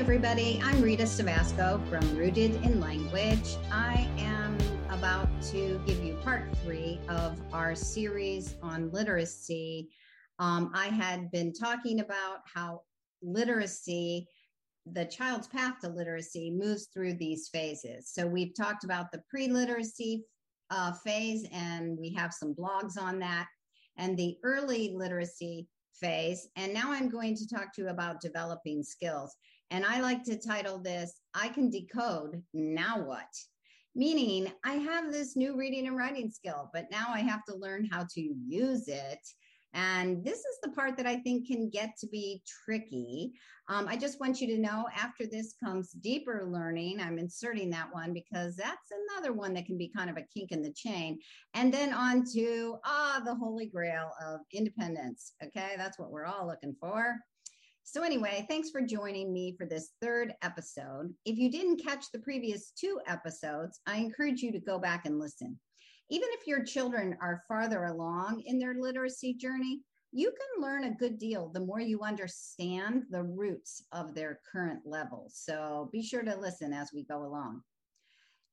everybody. I'm Rita Cevasco from Rooted in Language. I am about to give you part three of our series on literacy. Um, I had been talking about how literacy, the child's path to literacy, moves through these phases. So we've talked about the pre literacy uh, phase, and we have some blogs on that, and the early literacy phase. And now I'm going to talk to you about developing skills. And I like to title this, I Can Decode, Now What? Meaning, I have this new reading and writing skill, but now I have to learn how to use it and this is the part that I think can get to be tricky. Um, I just want you to know after this comes deeper learning. I'm inserting that one because that's another one that can be kind of a kink in the chain. And then on to, ah, the holy grail of independence. Okay, that's what we're all looking for. So, anyway, thanks for joining me for this third episode. If you didn't catch the previous two episodes, I encourage you to go back and listen even if your children are farther along in their literacy journey, you can learn a good deal the more you understand the roots of their current level. So be sure to listen as we go along.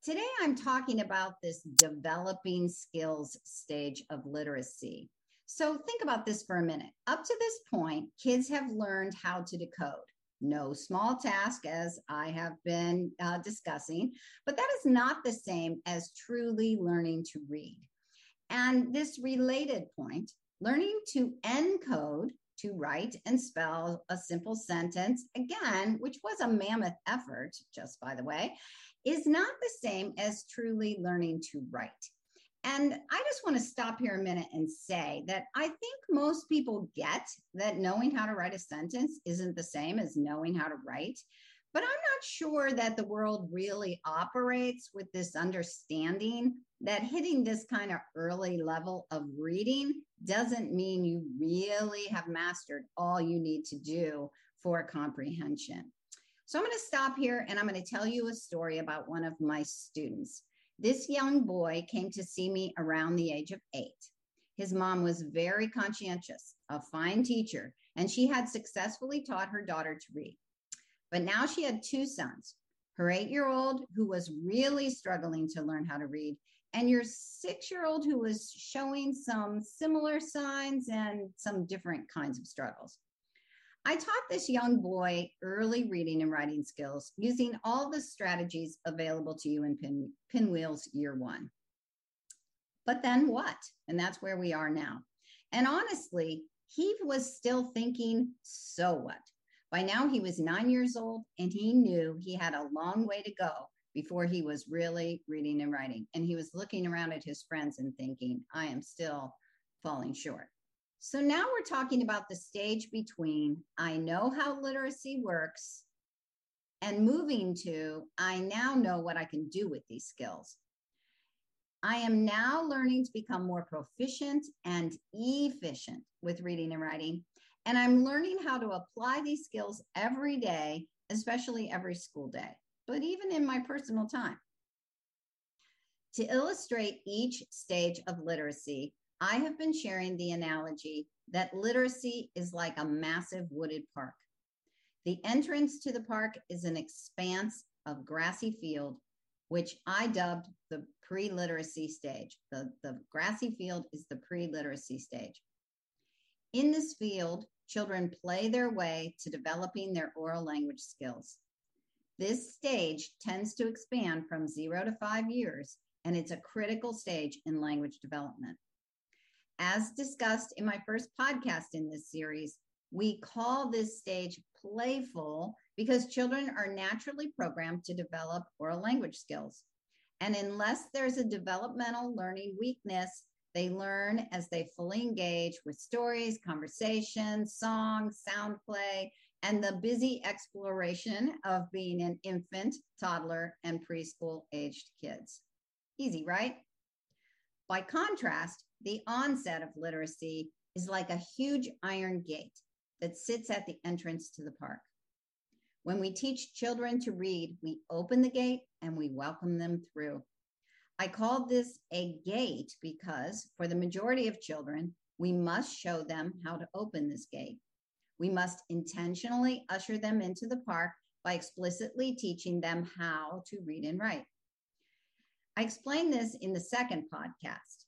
Today, I'm talking about this developing skills stage of literacy. So think about this for a minute. Up to this point, kids have learned how to decode no small task, as I have been uh, discussing, but that is not the same as truly learning to read. And this related point, learning to encode, to write and spell a simple sentence, again, which was a mammoth effort, just by the way, is not the same as truly learning to write. And I just want to stop here a minute and say that I think most people get that knowing how to write a sentence isn't the same as knowing how to write. But I'm not sure that the world really operates with this understanding that hitting this kind of early level of reading doesn't mean you really have mastered all you need to do for comprehension. So I'm going to stop here and I'm going to tell you a story about one of my students. This young boy came to see me around the age of eight. His mom was very conscientious, a fine teacher, and she had successfully taught her daughter to read. But now she had two sons her eight year old, who was really struggling to learn how to read, and your six year old, who was showing some similar signs and some different kinds of struggles. I taught this young boy early reading and writing skills using all the strategies available to you in Pin, Pinwheels Year One. But then what? And that's where we are now. And honestly, he was still thinking, so what? By now, he was nine years old and he knew he had a long way to go before he was really reading and writing. And he was looking around at his friends and thinking, I am still falling short. So now we're talking about the stage between I know how literacy works and moving to I now know what I can do with these skills. I am now learning to become more proficient and efficient with reading and writing. And I'm learning how to apply these skills every day, especially every school day, but even in my personal time. To illustrate each stage of literacy, I have been sharing the analogy that literacy is like a massive wooded park. The entrance to the park is an expanse of grassy field, which I dubbed the pre literacy stage. The, the grassy field is the pre literacy stage. In this field, children play their way to developing their oral language skills. This stage tends to expand from zero to five years, and it's a critical stage in language development. As discussed in my first podcast in this series, we call this stage playful because children are naturally programmed to develop oral language skills. And unless there's a developmental learning weakness, they learn as they fully engage with stories, conversations, songs, sound play, and the busy exploration of being an infant, toddler, and preschool aged kids. Easy, right? By contrast, the onset of literacy is like a huge iron gate that sits at the entrance to the park. When we teach children to read, we open the gate and we welcome them through. I call this a gate because for the majority of children, we must show them how to open this gate. We must intentionally usher them into the park by explicitly teaching them how to read and write. I explained this in the second podcast.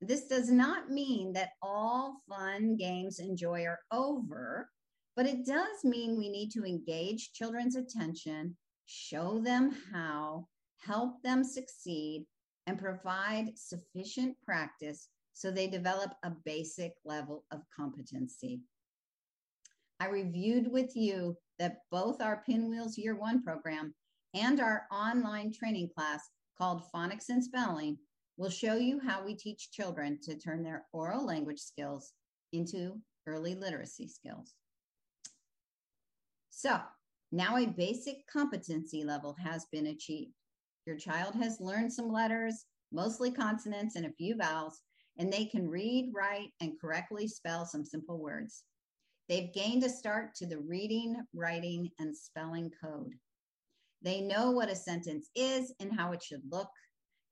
This does not mean that all fun games and joy are over, but it does mean we need to engage children's attention, show them how, help them succeed, and provide sufficient practice so they develop a basic level of competency. I reviewed with you that both our Pinwheels Year One program and our online training class called Phonics and Spelling will show you how we teach children to turn their oral language skills into early literacy skills. So now a basic competency level has been achieved. Your child has learned some letters, mostly consonants and a few vowels, and they can read, write, and correctly spell some simple words. They've gained a start to the reading, writing, and spelling code. They know what a sentence is and how it should look.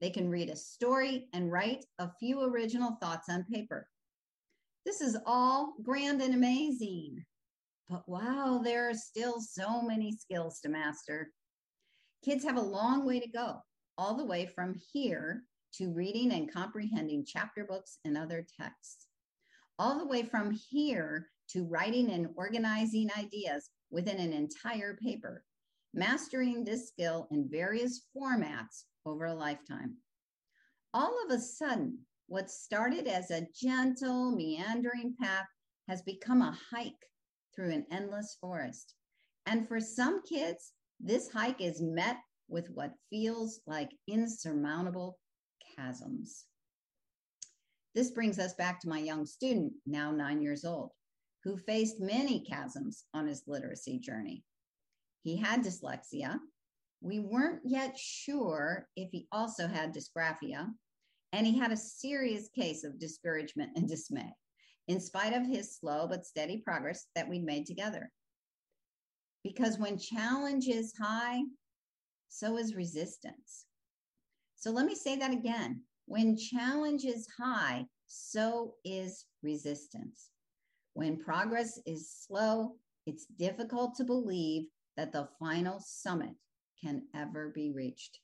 They can read a story and write a few original thoughts on paper. This is all grand and amazing. But wow, there are still so many skills to master. Kids have a long way to go, all the way from here to reading and comprehending chapter books and other texts, all the way from here to writing and organizing ideas within an entire paper, mastering this skill in various formats over a lifetime. All of a sudden, what started as a gentle, meandering path has become a hike through an endless forest. And for some kids, this hike is met with what feels like insurmountable chasms. This brings us back to my young student, now nine years old who faced many chasms on his literacy journey. He had dyslexia. We weren't yet sure if he also had dysgraphia, and he had a serious case of discouragement and dismay, in spite of his slow but steady progress that we'd made together. Because when challenge is high, so is resistance. So let me say that again. When challenge is high, so is resistance. When progress is slow, it's difficult to believe that the final summit can ever be reached.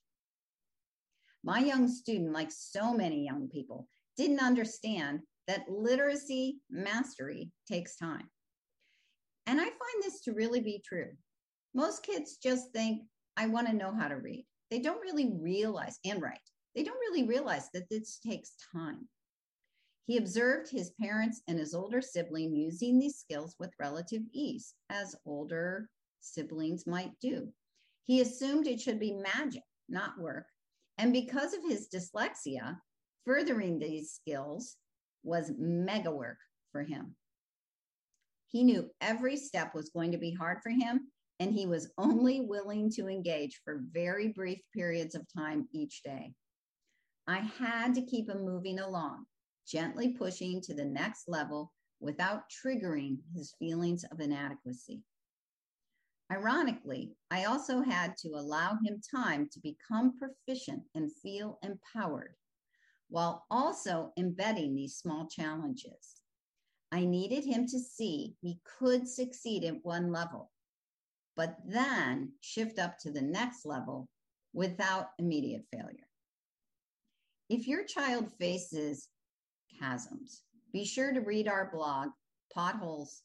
My young student, like so many young people, didn't understand that literacy mastery takes time. And I find this to really be true. Most kids just think, I want to know how to read. They don't really realize and write. They don't really realize that this takes time. He observed his parents and his older sibling using these skills with relative ease, as older siblings might do. He assumed it should be magic, not work. And because of his dyslexia, furthering these skills was mega work for him. He knew every step was going to be hard for him, and he was only willing to engage for very brief periods of time each day. I had to keep him moving along gently pushing to the next level without triggering his feelings of inadequacy. Ironically, I also had to allow him time to become proficient and feel empowered while also embedding these small challenges. I needed him to see he could succeed at one level, but then shift up to the next level without immediate failure. If your child faces chasms. Be sure to read our blog, Potholes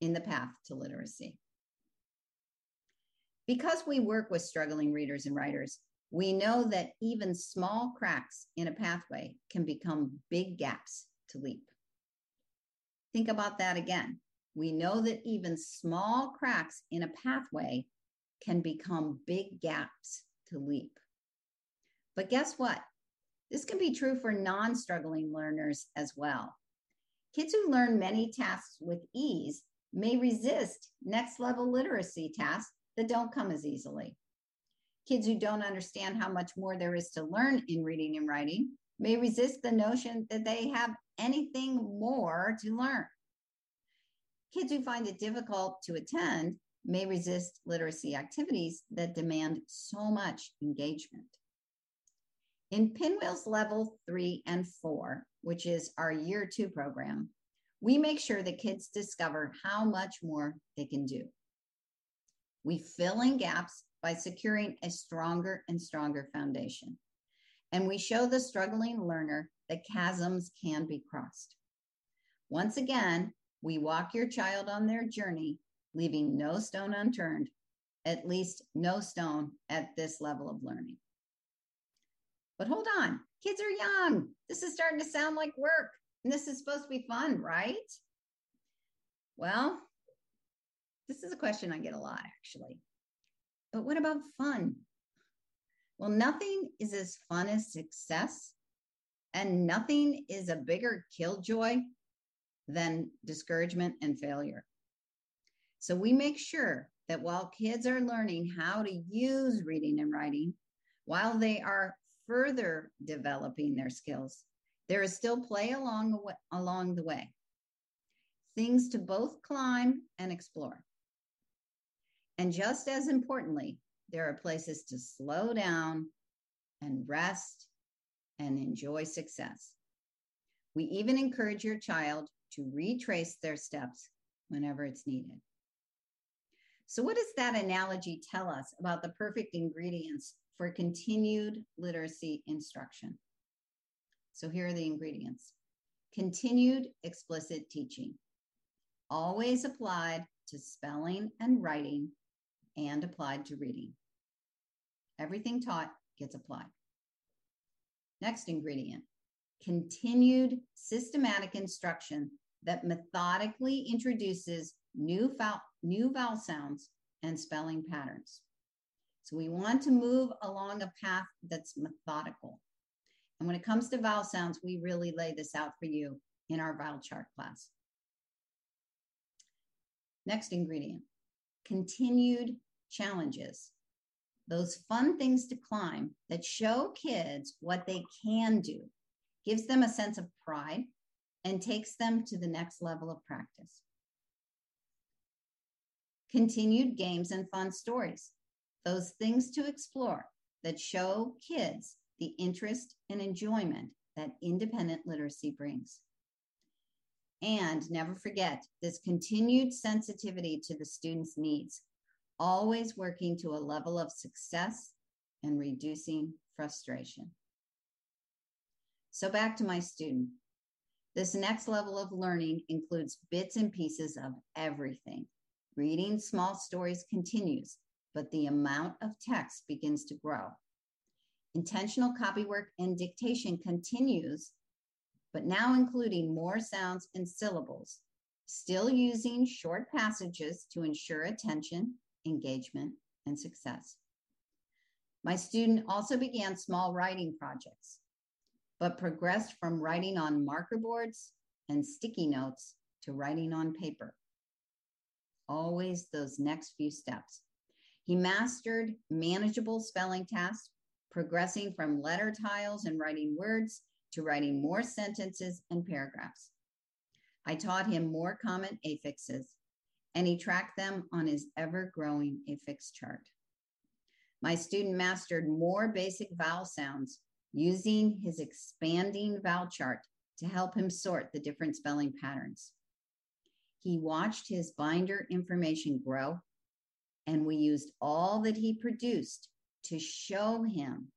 in the Path to Literacy. Because we work with struggling readers and writers, we know that even small cracks in a pathway can become big gaps to leap. Think about that again. We know that even small cracks in a pathway can become big gaps to leap. But guess what? This can be true for non struggling learners as well. Kids who learn many tasks with ease may resist next level literacy tasks that don't come as easily. Kids who don't understand how much more there is to learn in reading and writing may resist the notion that they have anything more to learn. Kids who find it difficult to attend may resist literacy activities that demand so much engagement. In Pinwheels Level 3 and 4, which is our year two program, we make sure that kids discover how much more they can do. We fill in gaps by securing a stronger and stronger foundation. And we show the struggling learner that chasms can be crossed. Once again, we walk your child on their journey, leaving no stone unturned, at least no stone at this level of learning. But hold on, kids are young. This is starting to sound like work, and this is supposed to be fun, right? Well, this is a question I get a lot actually. But what about fun? Well, nothing is as fun as success, and nothing is a bigger killjoy than discouragement and failure. So we make sure that while kids are learning how to use reading and writing, while they are further developing their skills, there is still play along the way, along the way. Things to both climb and explore. And just as importantly, there are places to slow down and rest and enjoy success. We even encourage your child to retrace their steps whenever it's needed. So, what does that analogy tell us about the perfect ingredients for continued literacy instruction? So, here are the ingredients continued explicit teaching, always applied to spelling and writing and applied to reading. Everything taught gets applied. Next ingredient continued systematic instruction that methodically introduces new vowel, new vowel sounds and spelling patterns. So we want to move along a path that's methodical. And when it comes to vowel sounds, we really lay this out for you in our vowel chart class. Next ingredient continued challenges, those fun things to climb that show kids what they can do, gives them a sense of pride, and takes them to the next level of practice. Continued games and fun stories, those things to explore that show kids the interest and enjoyment that independent literacy brings. And never forget this continued sensitivity to the student's needs always working to a level of success and reducing frustration. So, back to my student. This next level of learning includes bits and pieces of everything. Reading small stories continues, but the amount of text begins to grow. Intentional copywork and dictation continues, but now including more sounds and syllables, still using short passages to ensure attention engagement, and success. My student also began small writing projects, but progressed from writing on marker boards and sticky notes to writing on paper. Always those next few steps. He mastered manageable spelling tasks, progressing from letter tiles and writing words to writing more sentences and paragraphs. I taught him more common affixes and he tracked them on his ever growing affix chart. My student mastered more basic vowel sounds using his expanding vowel chart to help him sort the different spelling patterns. He watched his binder information grow, and we used all that he produced to show him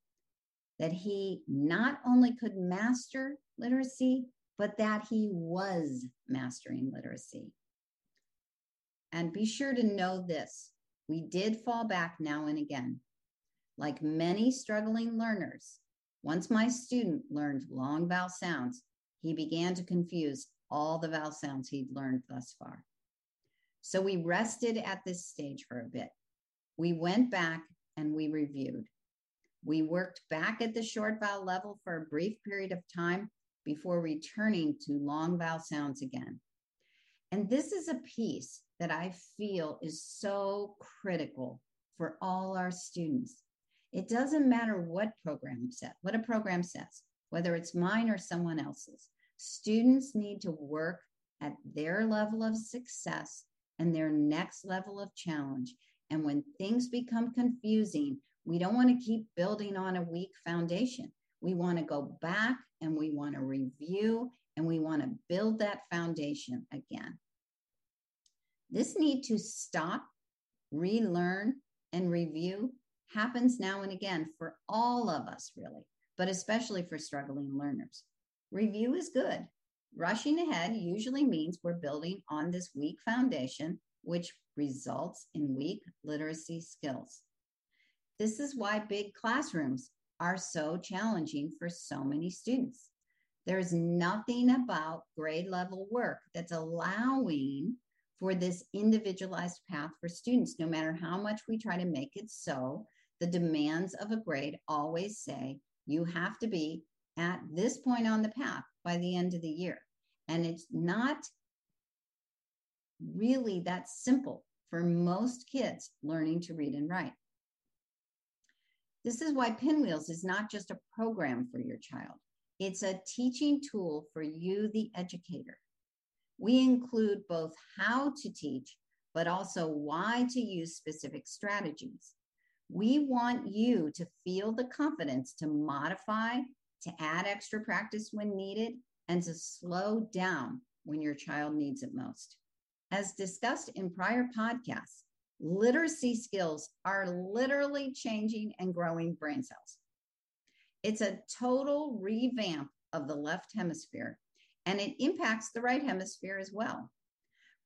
that he not only could master literacy, but that he was mastering literacy. And be sure to know this we did fall back now and again. Like many struggling learners, once my student learned long vowel sounds, he began to confuse all the vowel sounds he'd learned thus far. So we rested at this stage for a bit. We went back and we reviewed. We worked back at the short vowel level for a brief period of time before returning to long vowel sounds again. And this is a piece that I feel is so critical for all our students. It doesn't matter what program set, what a program says, whether it's mine or someone else's. Students need to work at their level of success and their next level of challenge. And when things become confusing, we don't want to keep building on a weak foundation. We want to go back and we want to review and we want to build that foundation again. This need to stop relearn, and review happens now and again for all of us, really, but especially for struggling learners. Review is good. Rushing ahead usually means we're building on this weak foundation, which results in weak literacy skills. This is why big classrooms are so challenging for so many students. There's nothing about grade level work that's allowing for this individualized path for students. No matter how much we try to make it so, the demands of a grade always say you have to be at this point on the path by the end of the year. And it's not really that simple for most kids learning to read and write. This is why Pinwheels is not just a program for your child. It's a teaching tool for you, the educator. We include both how to teach, but also why to use specific strategies. We want you to feel the confidence to modify, to add extra practice when needed, and to slow down when your child needs it most. As discussed in prior podcasts, literacy skills are literally changing and growing brain cells. It's a total revamp of the left hemisphere, and it impacts the right hemisphere as well.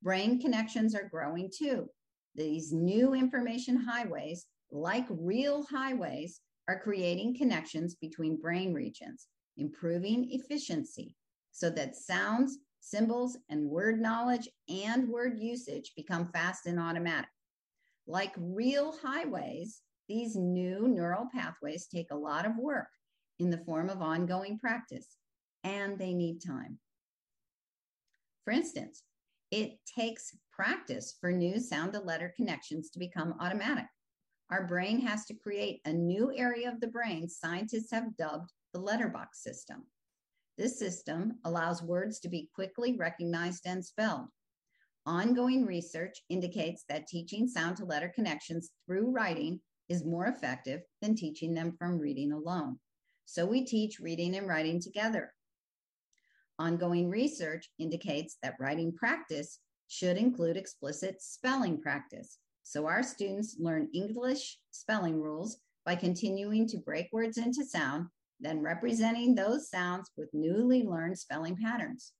Brain connections are growing too. These new information highways, like real highways, are creating connections between brain regions, improving efficiency so that sounds, symbols, and word knowledge and word usage become fast and automatic. Like real highways, these new neural pathways take a lot of work in the form of ongoing practice, and they need time. For instance, it takes practice for new sound to letter connections to become automatic. Our brain has to create a new area of the brain scientists have dubbed the letterbox system. This system allows words to be quickly recognized and spelled. Ongoing research indicates that teaching sound to letter connections through writing is more effective than teaching them from reading alone. So we teach reading and writing together. Ongoing research indicates that writing practice should include explicit spelling practice. So our students learn English spelling rules by continuing to break words into sound, then representing those sounds with newly learned spelling patterns.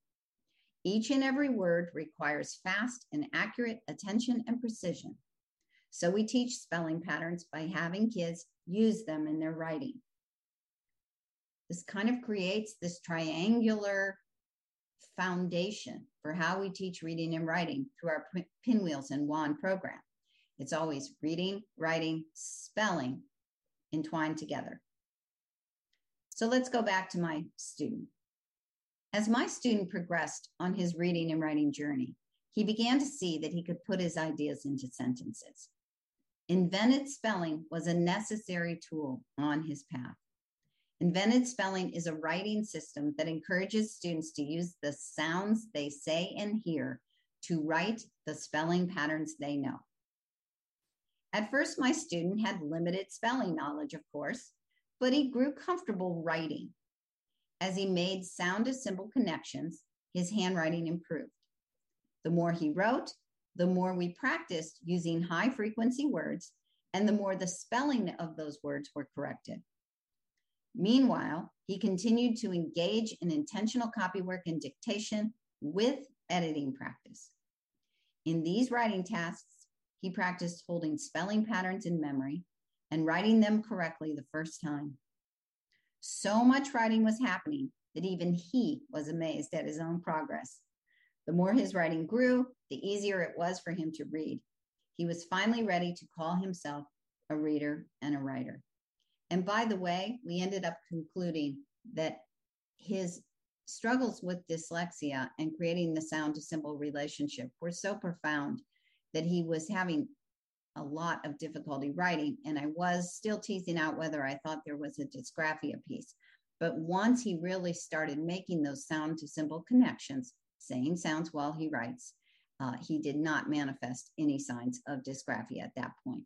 Each and every word requires fast and accurate attention and precision. So we teach spelling patterns by having kids use them in their writing. This kind of creates this triangular foundation for how we teach reading and writing through our Pinwheels and WAND program. It's always reading, writing, spelling entwined together. So let's go back to my student. As my student progressed on his reading and writing journey, he began to see that he could put his ideas into sentences. Invented spelling was a necessary tool on his path. Invented spelling is a writing system that encourages students to use the sounds they say and hear to write the spelling patterns they know. At first, my student had limited spelling knowledge, of course, but he grew comfortable writing as he made sound to symbol connections, his handwriting improved. The more he wrote, the more we practiced using high frequency words, and the more the spelling of those words were corrected. Meanwhile, he continued to engage in intentional copywork and dictation with editing practice. In these writing tasks, he practiced holding spelling patterns in memory and writing them correctly the first time. So much writing was happening that even he was amazed at his own progress. The more his writing grew, the easier it was for him to read. He was finally ready to call himself a reader and a writer. And by the way, we ended up concluding that his struggles with dyslexia and creating the sound to symbol relationship were so profound that he was having a lot of difficulty writing. And I was still teasing out whether I thought there was a dysgraphia piece. But once he really started making those sound to symbol connections, saying sounds while he writes, uh, he did not manifest any signs of dysgraphia at that point.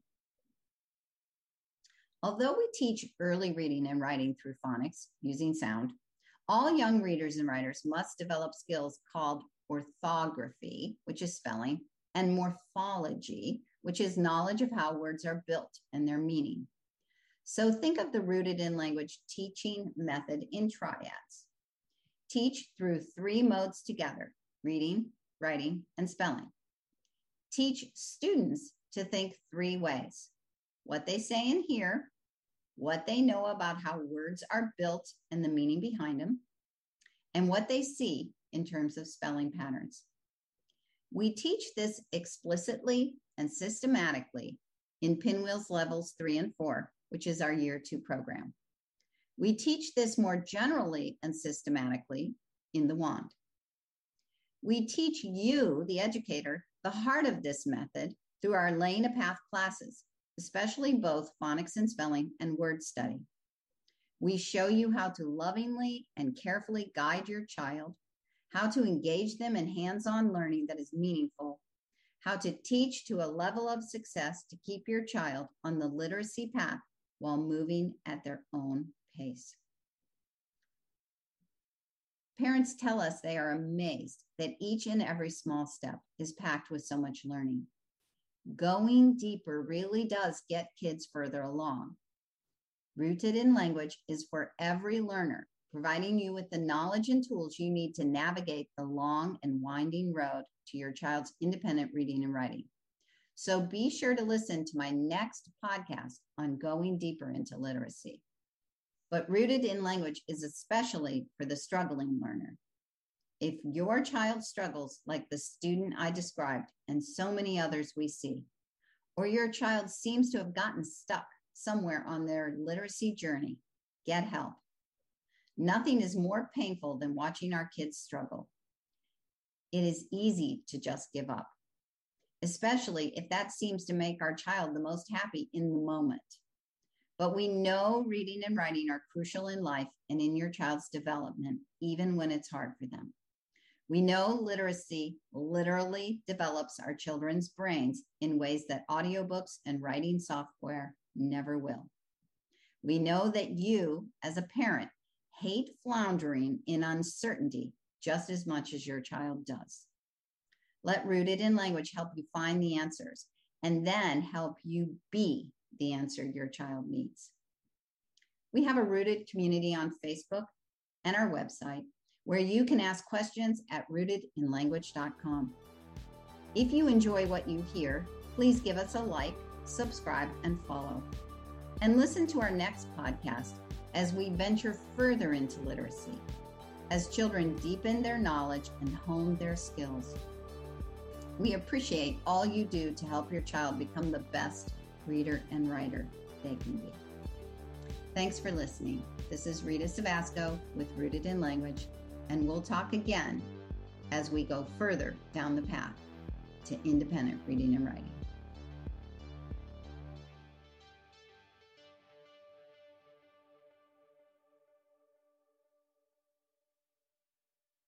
Although we teach early reading and writing through phonics using sound, all young readers and writers must develop skills called orthography, which is spelling, and morphology, which is knowledge of how words are built and their meaning. So think of the rooted in language teaching method in triads. Teach through three modes together reading, writing, and spelling. Teach students to think three ways what they say and hear, what they know about how words are built and the meaning behind them, and what they see in terms of spelling patterns. We teach this explicitly and systematically in Pinwheels levels three and four, which is our year two program. We teach this more generally and systematically in the WAND. We teach you, the educator, the heart of this method through our Laying a Path classes, especially both phonics and spelling and word study. We show you how to lovingly and carefully guide your child, how to engage them in hands on learning that is meaningful, how to teach to a level of success to keep your child on the literacy path while moving at their own pace. Parents tell us they are amazed that each and every small step is packed with so much learning. Going deeper really does get kids further along. Rooted in language is for every learner, providing you with the knowledge and tools you need to navigate the long and winding road to your child's independent reading and writing. So be sure to listen to my next podcast on going deeper into literacy. But rooted in language is especially for the struggling learner. If your child struggles like the student I described and so many others we see, or your child seems to have gotten stuck somewhere on their literacy journey, get help. Nothing is more painful than watching our kids struggle. It is easy to just give up especially if that seems to make our child the most happy in the moment. But we know reading and writing are crucial in life and in your child's development, even when it's hard for them. We know literacy literally develops our children's brains in ways that audiobooks and writing software never will. We know that you, as a parent, hate floundering in uncertainty just as much as your child does. Let Rooted in Language help you find the answers and then help you be the answer your child needs. We have a Rooted community on Facebook and our website where you can ask questions at rootedinlanguage.com. If you enjoy what you hear, please give us a like, subscribe, and follow. And listen to our next podcast as we venture further into literacy, as children deepen their knowledge and hone their skills. We appreciate all you do to help your child become the best reader and writer they can be. Thanks for listening. This is Rita Cevasco with Rooted in Language, and we'll talk again as we go further down the path to independent reading and writing.